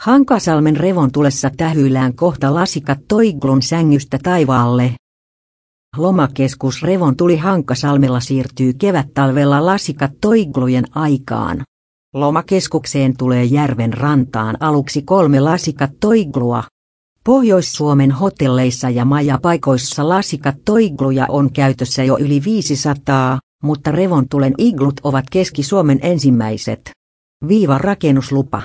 Hankasalmen revontulessa tähyillään kohta lasikat toiglun sängystä taivaalle. Lomakeskus Revontuli Hankasalmella siirtyy kevättalvella lasikat toiglujen aikaan. Lomakeskukseen tulee järven rantaan aluksi kolme lasikat toiglua. Pohjois-Suomen hotelleissa ja majapaikoissa lasikat toigluja on käytössä jo yli 500, mutta Revontulen iglut ovat Keski-Suomen ensimmäiset. Viiva rakennuslupa.